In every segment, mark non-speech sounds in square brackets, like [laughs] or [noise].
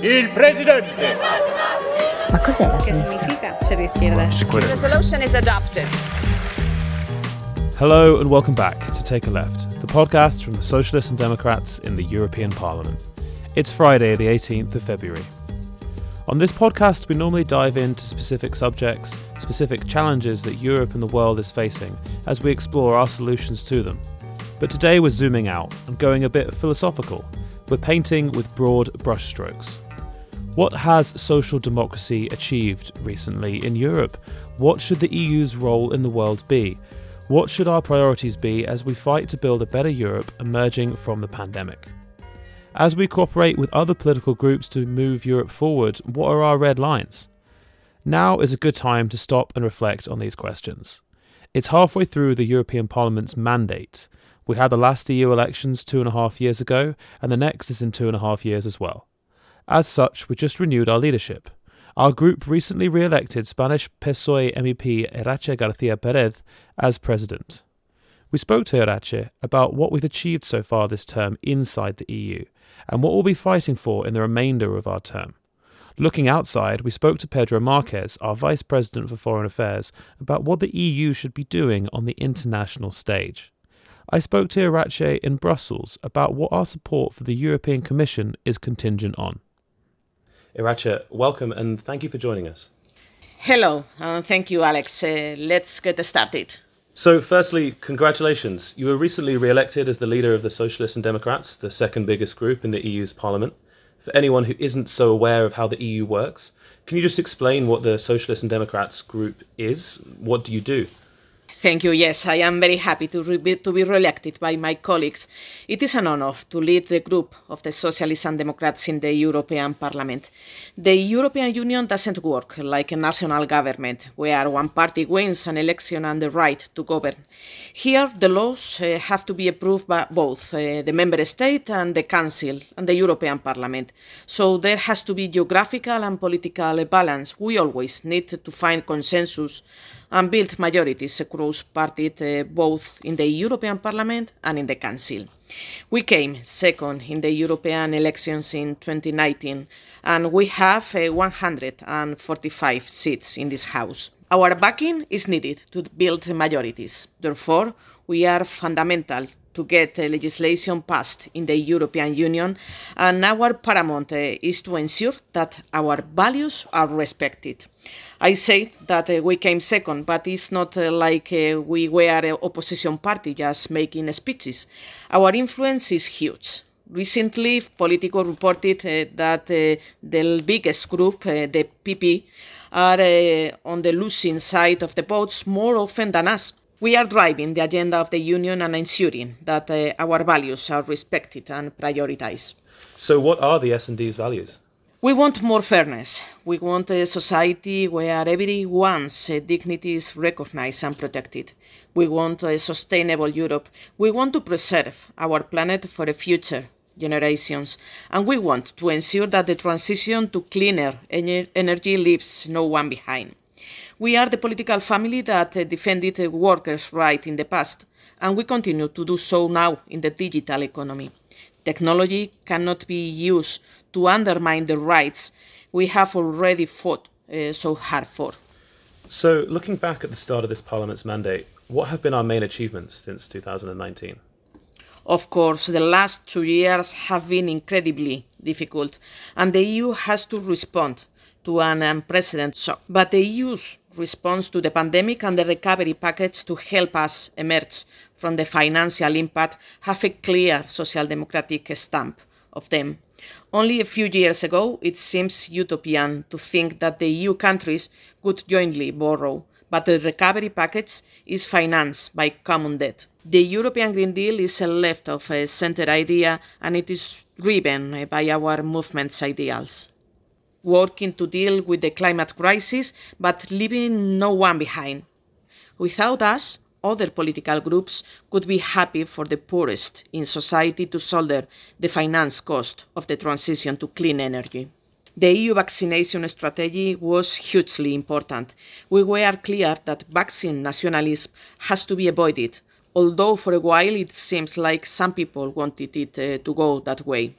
Il presidente. Ma cos'è la Che sinistra? significa essere di schierda? Resolution is adopted. Hello and welcome back to Take a Left, the podcast from the Socialists and Democrats in the European Parliament. It's Friday, the 18th of February. On this podcast, we normally dive into specific subjects, specific challenges that Europe and the world is facing as we explore our solutions to them. But today we're zooming out and going a bit philosophical. We're painting with broad brushstrokes. What has social democracy achieved recently in Europe? What should the EU's role in the world be? What should our priorities be as we fight to build a better Europe emerging from the pandemic? As we cooperate with other political groups to move Europe forward, what are our red lines? Now is a good time to stop and reflect on these questions. It's halfway through the European Parliament's mandate. We had the last EU elections two and a half years ago, and the next is in two and a half years as well. As such, we just renewed our leadership. Our group recently re elected Spanish PSOE MEP Iratxe Garcia Perez as president. We spoke to Iratxe about what we've achieved so far this term inside the EU and what we'll be fighting for in the remainder of our term. Looking outside, we spoke to Pedro Marques, our Vice President for Foreign Affairs, about what the EU should be doing on the international stage. I spoke to Iratxe in Brussels about what our support for the European Commission is contingent on. Iratxe, welcome and thank you for joining us. Hello, uh, thank you, Alex. Uh, let's get started. So, firstly, congratulations. You were recently re elected as the leader of the Socialists and Democrats, the second biggest group in the EU's parliament. For anyone who isn't so aware of how the EU works, can you just explain what the Socialists and Democrats group is? What do you do? Thank you. Yes, I am very happy to, re- be- to be re-elected by my colleagues. It is an honor to lead the group of the Socialists and Democrats in the European Parliament. The European Union doesn't work like a national government where one party wins an election and the right to govern. Here, the laws uh, have to be approved by both uh, the member state and the Council and the European Parliament. So there has to be geographical and political balance. We always need to find consensus and build majorities across parties uh, both in the European Parliament and in the Council. We came second in the European elections in 2019 and we have uh, 145 seats in this House. Our backing is needed to build majorities. Therefore, we are fundamental to get legislation passed in the European Union, and our paramount uh, is to ensure that our values are respected. I say that uh, we came second, but it's not uh, like we were an opposition party just making speeches. Our influence is huge. Recently, Politico reported that the biggest group, the EPP, are on the losing side of the votes more often than us. We are driving the agenda of the Union and ensuring that uh, our values are respected and prioritized. So, what are the S&D's values? We want more fairness. We want a society where everyone's uh, dignity is recognized and protected. We want a sustainable Europe. We want to preserve our planet for the future generations. And we want to ensure that the transition to cleaner ener- energy leaves no one behind. We are the political family that uh, defended uh, workers' rights in the past, and we continue to do so now in the digital economy. Technology cannot be used to undermine the rights we have already fought uh, so hard for. So, looking back at the start of this Parliament's mandate, what have been our main achievements since 2019? Of course, the last two years have been incredibly difficult, and the EU has to respond to an unprecedented shock. But the EU's response to the pandemic and the recovery package to help us emerge from the financial impact have a clear social democratic stamp of them. Only a few years ago, it seems utopian to think that the EU countries could jointly borrow, but the recovery package is financed by common debt. The European Green Deal is a left of a centre idea and it is driven by our movement's ideals. Working to deal with the climate crisis, but leaving no one behind. Without us, other political groups could be happy for the poorest in society to shoulder the finance cost of the transition to clean energy. The EU vaccination strategy was hugely important. We were clear that vaccine nationalism has to be avoided, although for a while it seems like some people wanted it uh, to go that way.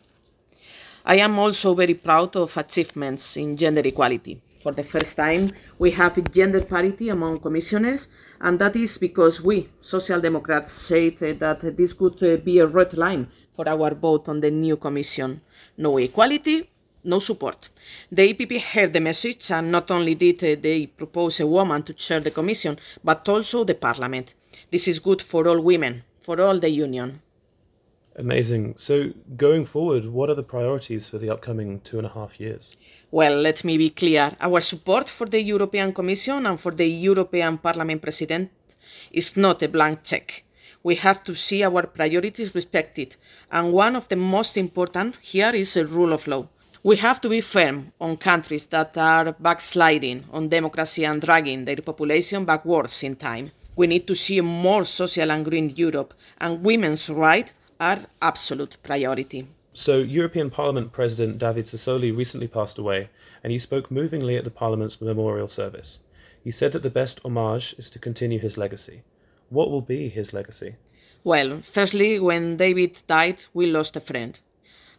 I am also very proud of achievements in gender equality. For the first time, we have gender parity among commissioners, and that is because we, Social Democrats, said that this could uh, be a red line for our vote on the new commission. No equality, no support. The EPP heard the message, and not only did uh, they propose a woman to chair the commission, but also the parliament. This is good for all women, for all the union. Amazing. So, going forward, what are the priorities for the upcoming two and a half years? Well, let me be clear. Our support for the European Commission and for the European Parliament President is not a blank check. We have to see our priorities respected, and one of the most important here is the rule of law. We have to be firm on countries that are backsliding on democracy and dragging their population backwards in time. We need to see a more social and green Europe, and women's rights are absolute priority. So, European Parliament President David Sassoli recently passed away, and you spoke movingly at the Parliament's memorial service. He said that the best homage is to continue his legacy. What will be his legacy? Well, firstly, when David died, we lost a friend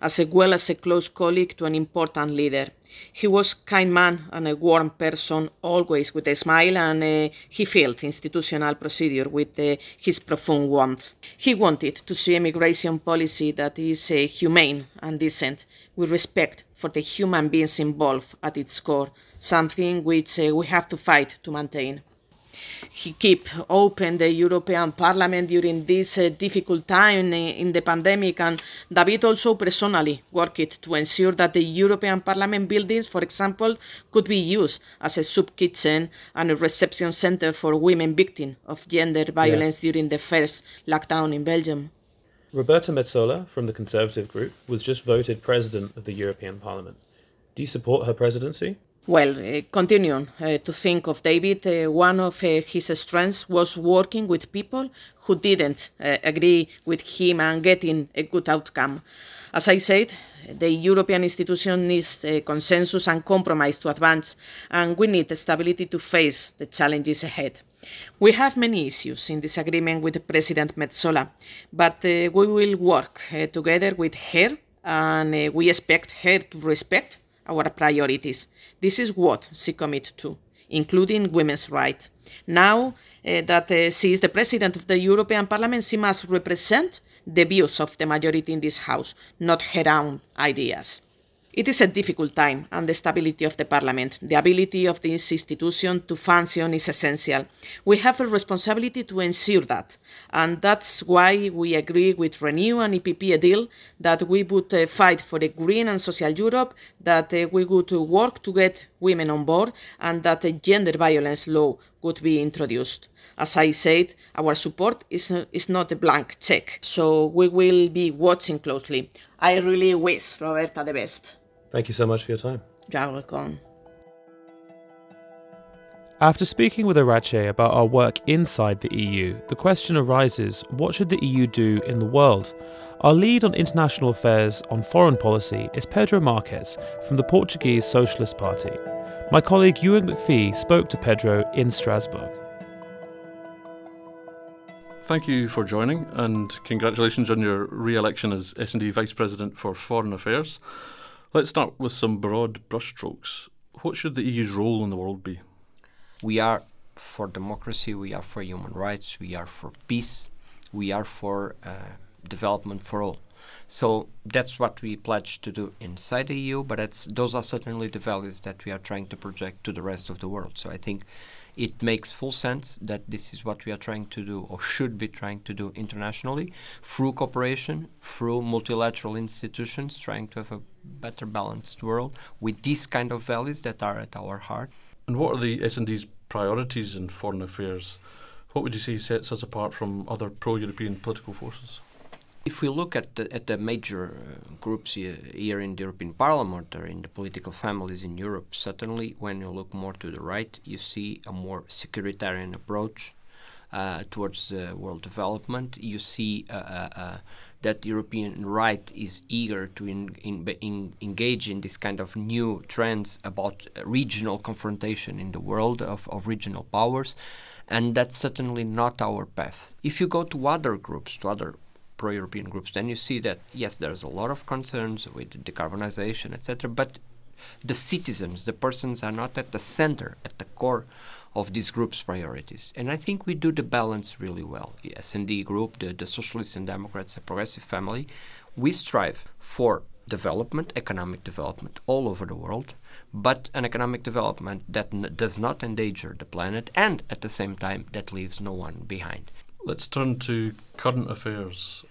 as well as a close colleague to an important leader. He was a kind man and a warm person, always with a smile, and uh, he filled institutional procedure with uh, his profound warmth. He wanted to see immigration policy that is uh, humane and decent, with respect for the human beings involved at its core, something which uh, we have to fight to maintain keep open the European Parliament during this uh, difficult time in the pandemic, and David also personally worked to ensure that the European Parliament buildings, for example, could be used as a soup kitchen and a reception center for women victims of gender violence yeah. during the first lockdown in Belgium. Roberta Metsola from the Conservative Group was just voted President of the European Parliament. Do you support her presidency? Well, uh, continuing uh, to think of David, uh, one of uh, his strengths was working with people who didn't uh, agree with him and getting a good outcome. As I said, the European institution needs uh, consensus and compromise to advance, and we need stability to face the challenges ahead. We have many issues in disagreement with President Metsola, but we will work together with her, and we expect her to respect our priorities. This is what she committed to, including women's rights. Now uh, that uh, she is the president of the European Parliament, she must represent the views of the majority in this House, not her own ideas. It is a difficult time, and the stability of the Parliament, the ability of this institution to function is essential. We have a responsibility to ensure that, and that's why we agree with Renew and EPP a deal that we would uh, fight for a green and social Europe, that uh, we would work to get women on board, and that a gender violence law would be introduced. As I said, our support is, is not a blank check, so we will be watching closely. I really wish Roberta the best. Thank you so much for your time. You're. After speaking with Iratxe about our work inside the EU, the question arises what should the EU do in the world? Our lead on international affairs on foreign policy is Pedro Marques from the Portuguese Socialist Party. My colleague Ewan McPhee spoke to Pedro in Strasbourg. Thank you for joining and congratulations on your re-election as S&D Vice President for Foreign Affairs. Let's start with some broad brushstrokes. What should the EU's role in the world be? We are for democracy, we are for human rights, we are for peace, we are for uh, development for all. So that's what we pledge to do inside the EU, but those are certainly the values that we are trying to project to the rest of the world. So I think it makes full sense that this is what we are trying to do or should be trying to do internationally through cooperation, through multilateral institutions, trying to have a better balanced world with these kind of values that are at our heart. And what are the S&D's priorities in foreign affairs? What would you say sets us apart from other pro-European political forces? If we look at the, at the major uh, groups here, here, in the European Parliament or in the political families in Europe, certainly when you look more to the right, you see a more securitarian approach uh, towards uh, world development. You see uh, uh, uh, that European right is eager to in, in, in engage in this kind of new trends about uh, regional confrontation in the world of, of regional powers, and that's certainly not our path. If you go to other groups, to other pro European groups, then you see that, yes, there's a lot of concerns with decarbonization, etc., but the citizens, the persons are not at the center, at the core of these groups' priorities. And I think we do the balance really well. The S&D group, the, the Socialists and Democrats, the Progressive Family, we strive for development, economic development all over the world, but an economic development that n- does not endanger the planet and at the same time that leaves no one behind. Let's turn to current affairs.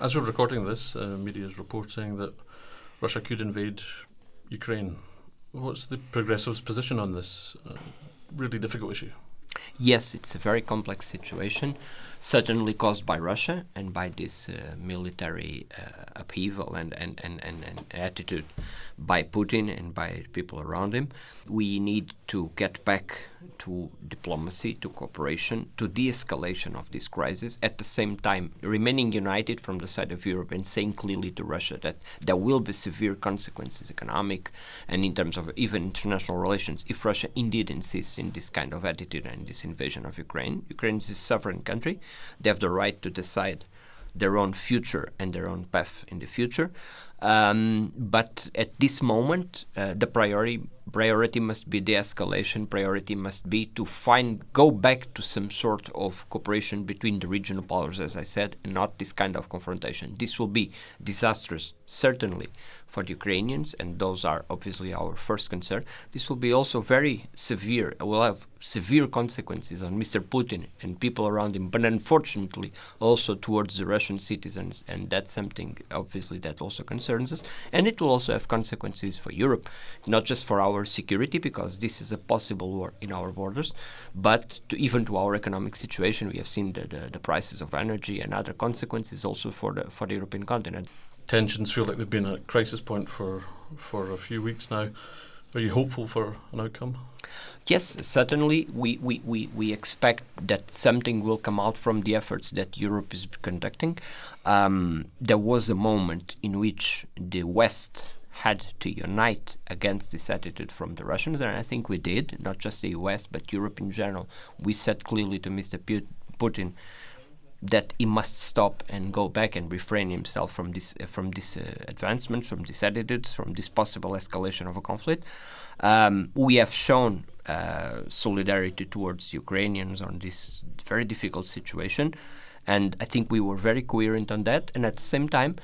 As we're recording this, uh, media is reporting that Russia could invade Ukraine. What's the Progressives' position on this uh, really difficult issue? Yes, it's a very complex situation, certainly caused by Russia and by this uh, military uh, upheaval and, and, and, and, and attitude by Putin and by people around him. We need to get back to diplomacy, to cooperation, to de escalation of this crisis, at the same time remaining united from the side of Europe and saying clearly to Russia that there will be severe consequences, economic and in terms of even international relations, if Russia indeed insists in this kind of attitude this invasion of Ukraine. Ukraine is a sovereign country, they have the right to decide their own future and their own path in the future. Um, but at this moment, uh, the priority priority must be de-escalation. Priority must be to find go back to some sort of cooperation between the regional powers, as I said, and not this kind of confrontation. This will be disastrous, certainly, for the Ukrainians, and those are obviously our first concern. This will be also very severe. It will have severe consequences on Mr. Putin and people around him, but unfortunately also towards the Russian citizens, and that's something obviously that also concerns us. And it will also have consequences for Europe, not just for our security, because this is a possible war in our borders, but to, even to our economic situation. We have seen the, the, the prices of energy and other consequences also for the for the European continent tensions feel like they've been at crisis point for for a few weeks now. Are you hopeful for an outcome? Yes, certainly. We, we, we, we expect that something will come out from the efforts that Europe is conducting. Um, there was a moment in which the West had to unite against this attitude from the Russians, and I think we did, not just the US, but Europe in general. We said clearly to Mr. Putin that he must stop and go back and refrain himself from this uh, from this uh, advancement, from these attitudes, from this possible escalation of a conflict. Um, we have shown uh, solidarity towards Ukrainians on this very difficult situation, and I think we were very coherent on that. And at the same time,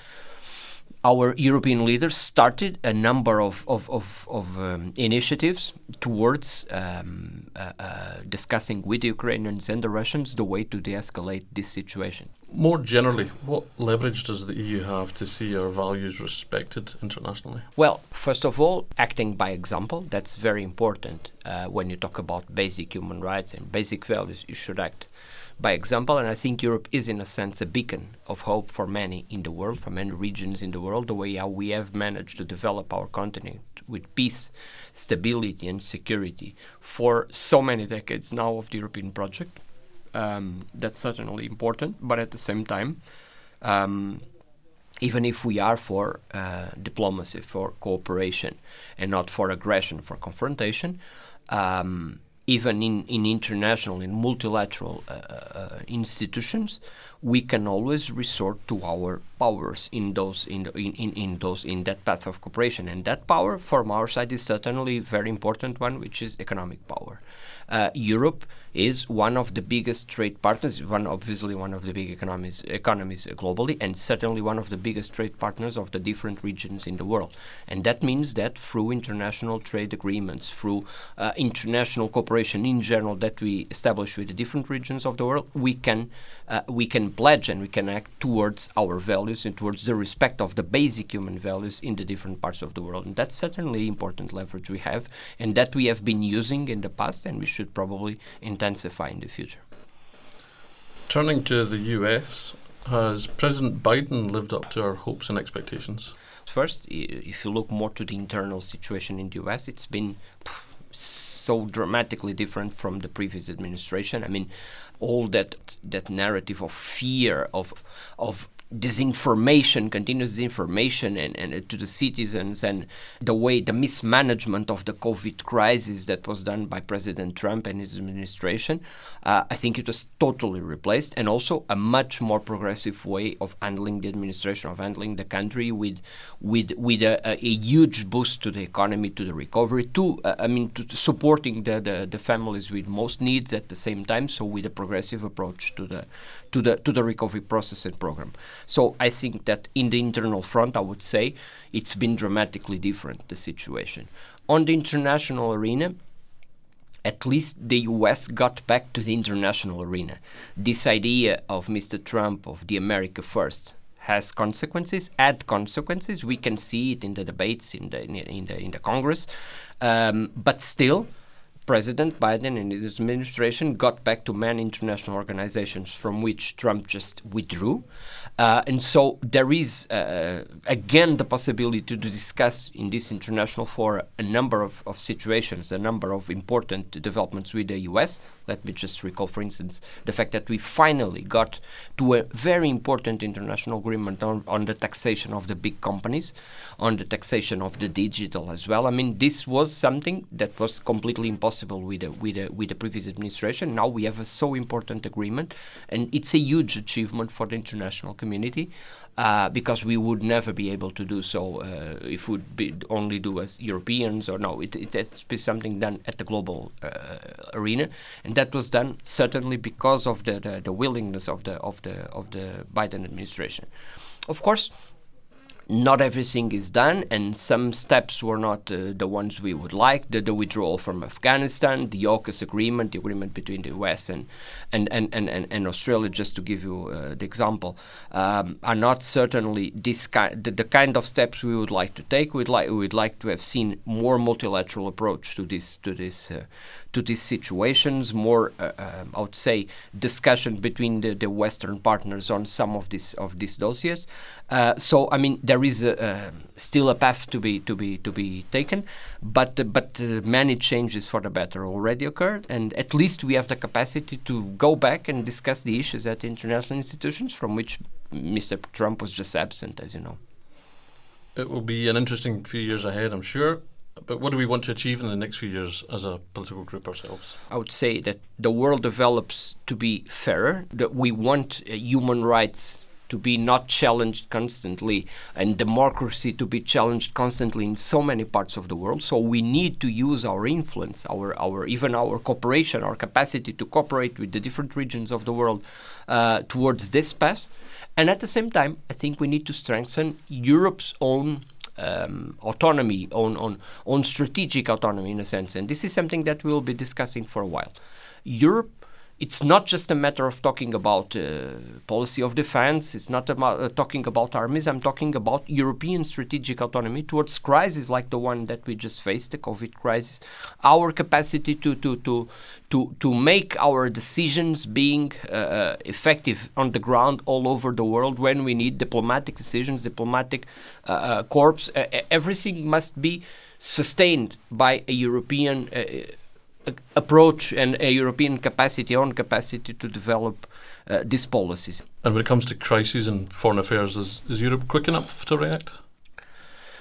our European leaders started a number of, of, of, of um, initiatives towards um, uh, uh, discussing with the Ukrainians and the Russians the way to de escalate this situation. More generally, what leverage does the EU have to see our values respected internationally? Well, first of all, acting by example. That's very important. Uh, when you talk about basic human rights and basic values, you should act by example, and I think Europe is, in a sense, a beacon of hope for many in the world, for many regions in the world, the way how we have managed to develop our continent with peace, stability, and security for so many decades now of the European project. Um, that's certainly important, but at the same time, um, even if we are for uh, diplomacy, for cooperation, and not for aggression, for confrontation, um, even in, in international in multilateral uh, uh, institutions, we can always resort to our powers in those in, in, in, in those in that path of cooperation. And that power from our side is certainly very important one, which is economic power. Uh, Europe is one of the biggest trade partners, one obviously one of the big economies economies globally, and certainly one of the biggest trade partners of the different regions in the world. And that means that through international trade agreements, through uh, international cooperation in general that we establish with the different regions of the world, we can uh, we can pledge and we can act towards our values and towards the respect of the basic human values in the different parts of the world. And that's certainly important leverage we have, and that we have been using in the past, and we should probably intensify in the future. Turning to the US, has President Biden lived up to our hopes and expectations? First, if you look more to the internal situation in the US, it's been so dramatically different from the previous administration. I mean, all that that narrative of fear of of disinformation, continuous disinformation, and, and uh, to the citizens, and the way the mismanagement of the COVID crisis that was done by President Trump and his administration, uh, I think it was totally replaced, and also a much more progressive way of handling the administration, of handling the country with with with a, a, a huge boost to the economy, to the recovery, to uh, I mean to, to supporting the, the, the families with most needs at the same time. So with a progressive approach to the to the to the recovery process and program. So I think that in the internal front, I would say it's been dramatically different the situation. On the international arena, at least the US got back to the international arena. This idea of Mr. Trump of the America first has consequences, had consequences. We can see it in the debates in the in the in the Congress, um, but still President Biden and his administration got back to many international organizations from which Trump just withdrew. Uh, and so there is, uh, again, the possibility to discuss in this international forum a number of, of situations, a number of important developments with the US. Let me just recall, for instance, the fact that we finally got to a very important international agreement on, on the taxation of the big companies, on the taxation of the digital as well. I mean, this was something that was completely impossible with the, with the, with the previous administration. Now we have a so important agreement, and it's a huge achievement for the international community. Uh, because we would never be able to do so uh, if we would only do as Europeans or no, it, it to be something done at the global uh, arena, and that was done certainly because of the, the, the willingness of the of the of the Biden administration. Of course, not everything is done, and some steps were not uh, the ones we would like. The, the, withdrawal from Afghanistan, the AUKUS agreement, the agreement between the US and and, and, and, and, Australia, just to give you uh, the example, um, are not certainly this the, the, kind of steps we would like to take. We'd like we'd like to have seen more multilateral approach to this to this uh, to these situations, more uh, um, I would say discussion between the, the Western partners on some of these of these dossiers. Uh, so I mean there is a, still a path to be to be to be taken, but uh, but uh, many changes for the better already occurred, and at least we have the capacity to go back and discuss the issues at international institutions from which Mr. Trump was just absent, as you know. It will be an interesting few years ahead, I'm sure. But what do we want to achieve in the next few years as a political group ourselves? I would say that the world develops to be fairer, that we want uh, human rights to be not challenged constantly and democracy to be challenged constantly in so many parts of the world. So we need to use our influence, our, our even our cooperation, our capacity to cooperate with the different regions of the world uh, towards this path. And at the same time, I think we need to strengthen Europe's own um, autonomy, on, on, on strategic autonomy in a sense. And this is something that we'll be discussing for a while. Europe it's not just a matter of talking about uh, policy of defense. It's not about uh, talking about armies. I'm talking about European strategic autonomy towards crises like the one that we just faced, the COVID crisis. Our capacity to to to to to make our decisions being uh, uh effective on the ground all over the world when we need diplomatic decisions, diplomatic uh, uh, corps. everything must be sustained by a European approach and a European capacity, own capacity to develop uh, these policies. And when it comes to crises and foreign affairs, is, is Europe quick enough to react?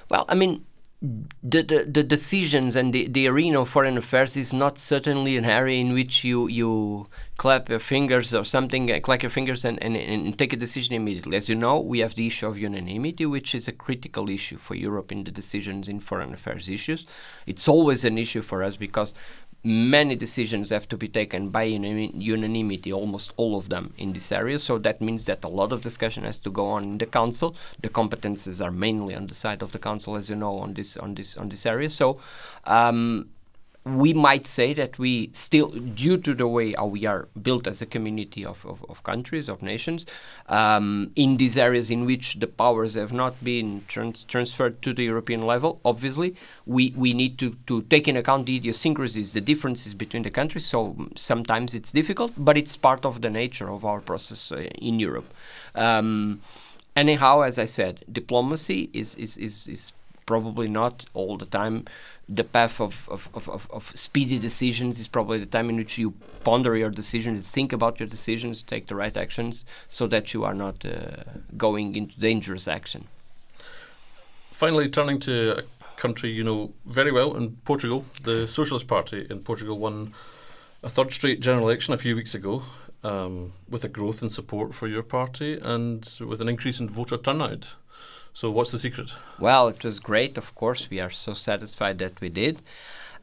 Well, I mean, the, the, the decisions and the, the arena of foreign affairs is not certainly an area in which you, you clap your fingers or something, uh, clap your fingers and, and, and take a decision immediately. As you know, we have the issue of unanimity, which is a critical issue for Europe in the decisions in foreign affairs issues. It's always an issue for us because many decisions have to be taken by unanimity, almost all of them in this area. So that means that a lot of discussion has to go on in the council. The competences are mainly on the side of the council, as you know, on this on this on this area. So um, we might say that we still, due to the way how we are built as a community of, of, of countries, of nations, um, in these areas in which the powers have not been trans- transferred to the European level, obviously, we, we need to, to take in account the idiosyncrasies, the differences between the countries. So sometimes it's difficult, but it's part of the nature of our process uh, in Europe. Um, anyhow, as I said, diplomacy is, is, is, is probably not all the time the path of, of, of, of, speedy decisions is probably the time in which you ponder your decisions, think about your decisions, take the right actions so that you are not uh, going into dangerous action. Finally, turning to a country you know very well in Portugal, the Socialist Party in Portugal won a third straight general election a few weeks ago um, with a growth in support for your party and with an increase in voter turnout. So, what's the secret? Well, it was great, of course. We are so satisfied that we did.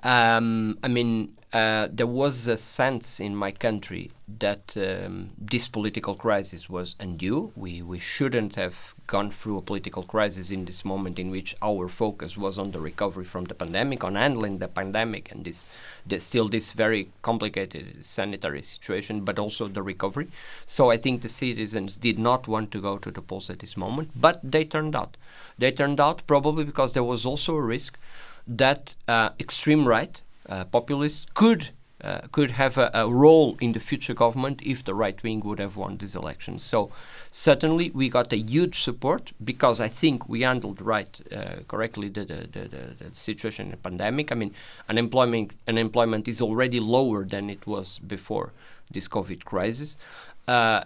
Um, I mean, uh, there was a sense in my country that um, this political crisis was undue. We, we shouldn't have gone through a political crisis in this moment in which our focus was on the recovery from the pandemic, on handling the pandemic, and this, this still this very complicated sanitary situation, but also the recovery. So I think the citizens did not want to go to the polls at this moment, but they turned out. They turned out probably because there was also a risk that uh, extreme right uh, populists could uh, could have a, a, role in the future government if the right wing would have won this election. So certainly we got a huge support because I think we handled right uh, correctly the, the, the, the, situation in the pandemic. I mean, unemployment unemployment is already lower than it was before this COVID crisis. Uh,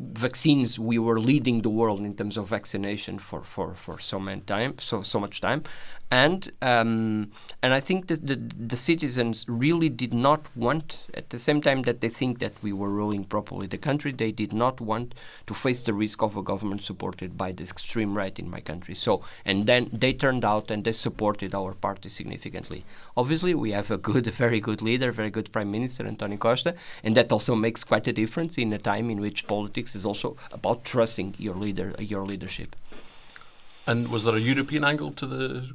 vaccines we were leading the world in terms of vaccination for, for, for so many time so so much time and um, and I think that the, the citizens really did not want at the same time that they think that we were ruling properly the country they did not want to face the risk of a government supported by the extreme right in my country. So and then they turned out and they supported our party significantly. Obviously we have a good a [laughs] very good leader very good prime minister Antonio Costa and that also makes quite a difference in a time in which politics is also about trusting your leader your leadership. And was there a European angle to the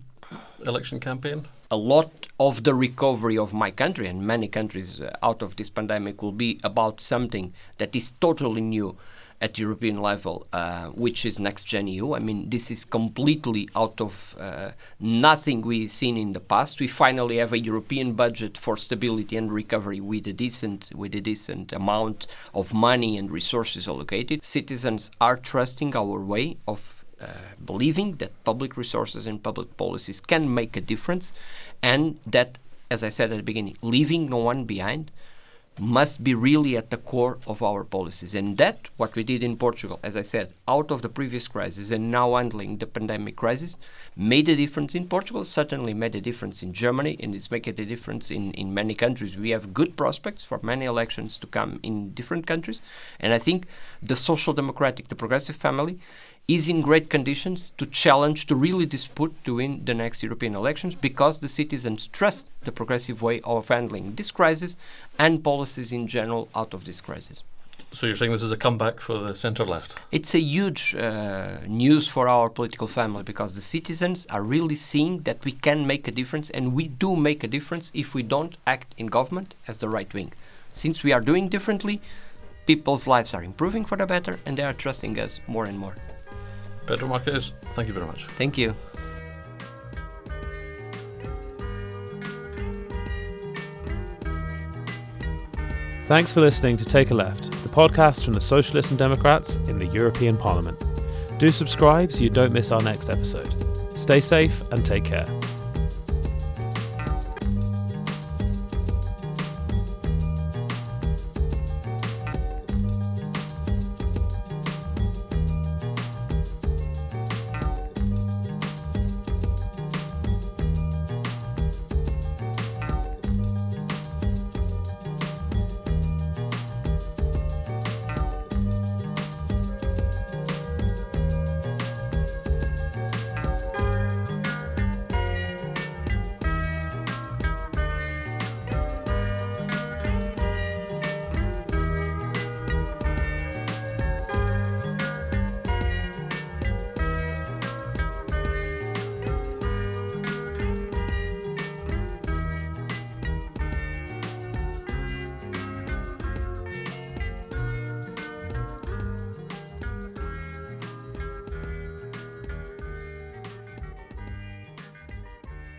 election campaign? A lot of the recovery of my country and many countries uh, out of this pandemic will be about something that is totally new at European level, uh, which is Next Gen EU. I mean, this is completely out of uh, nothing we've seen in the past. We finally have a European budget for stability and recovery with a decent with a decent amount of money and resources allocated. Citizens are trusting our way of Uh, believing that public resources and public policies can make a difference, and that, as I said at the beginning, leaving no one behind must be really at the core of our policies. And that, what we did in Portugal, as I said, out of the previous crisis and now handling the pandemic crisis, made a difference in Portugal, certainly made a difference in Germany, and it's making a difference in, in many countries. We have good prospects for many elections to come in different countries. And I think the social democratic, the progressive family, is in great conditions to challenge, to really dispute to win the next European elections because the citizens trust the progressive way of handling this crisis and policies in general out of this crisis. So you're saying this is a comeback for the centre left? It's a huge uh, news for our political family because the citizens are really seeing that we can make a difference and we do make a difference if we don't act in government as the right wing. Since we are doing differently, people's lives are improving for the better and they are trusting us more and more. Pedro Marques, thank you very much. Thank you. Thanks for listening to Take a Left, the podcast from the Socialists and Democrats in the European Parliament. Do subscribe so you don't miss our next episode. Stay safe and take care.